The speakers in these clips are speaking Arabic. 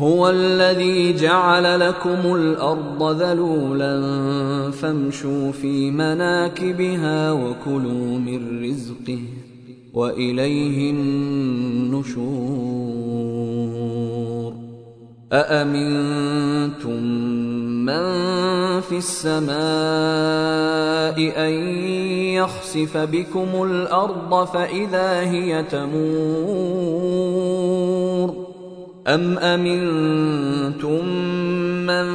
هو الذي جعل لكم الأرض ذلولا فامشوا في مناكبها وكلوا من رزقه وإليه النشور. أأمنتم من في السماء أن يخسف بكم الأرض فإذا هي تمور؟ أم أمنتم من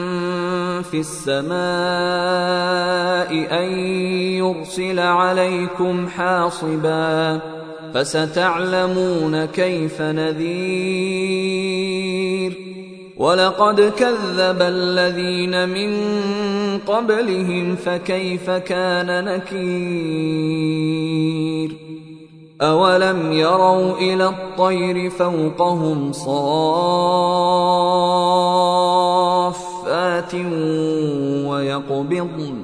في السماء أن يرسل عليكم حاصبا فستعلمون كيف نذير ولقد كذب الذين من قبلهم فكيف كان نكير أولم يروا إلى الطير فوقهم صافات ويقبضن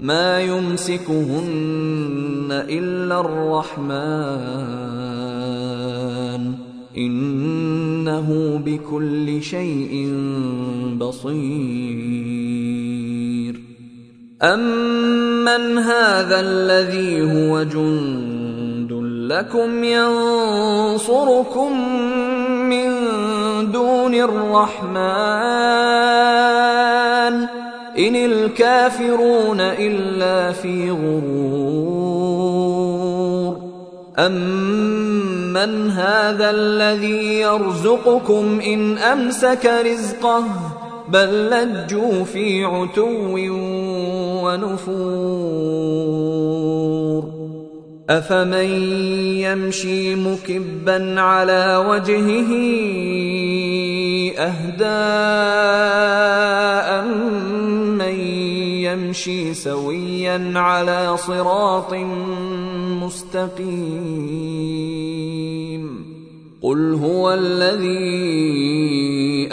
ما يمسكهن إلا الرحمن إنه بكل شيء بصير أمن هذا الذي هو جند لكم ينصركم من دون الرحمن. إن الكافرون إلا في غرور. أمن هذا الذي يرزقكم إن أمسك رزقه بل لجوا في عتو ونفور. أفمن يمشي مكبا على وجهه أهدى من يمشي سويا على صراط مستقيم قل هو الذي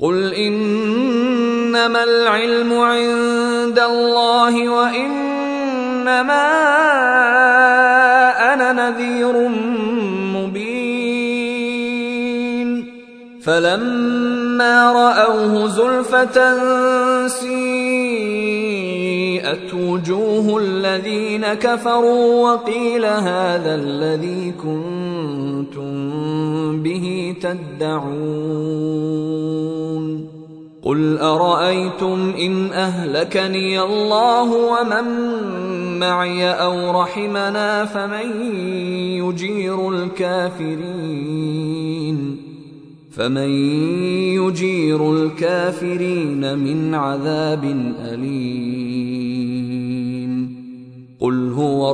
قل انما العلم عند الله وانما أنا نذير مبين فلما راوه زلفه سيئت وجوه الذين كفروا وقيل هذا الذي كنتم به تدعون قل أرأيتم إن أهلكني الله ومن معي أو رحمنا فمن يجير الكافرين فمن يجير الكافرين من عذاب أليم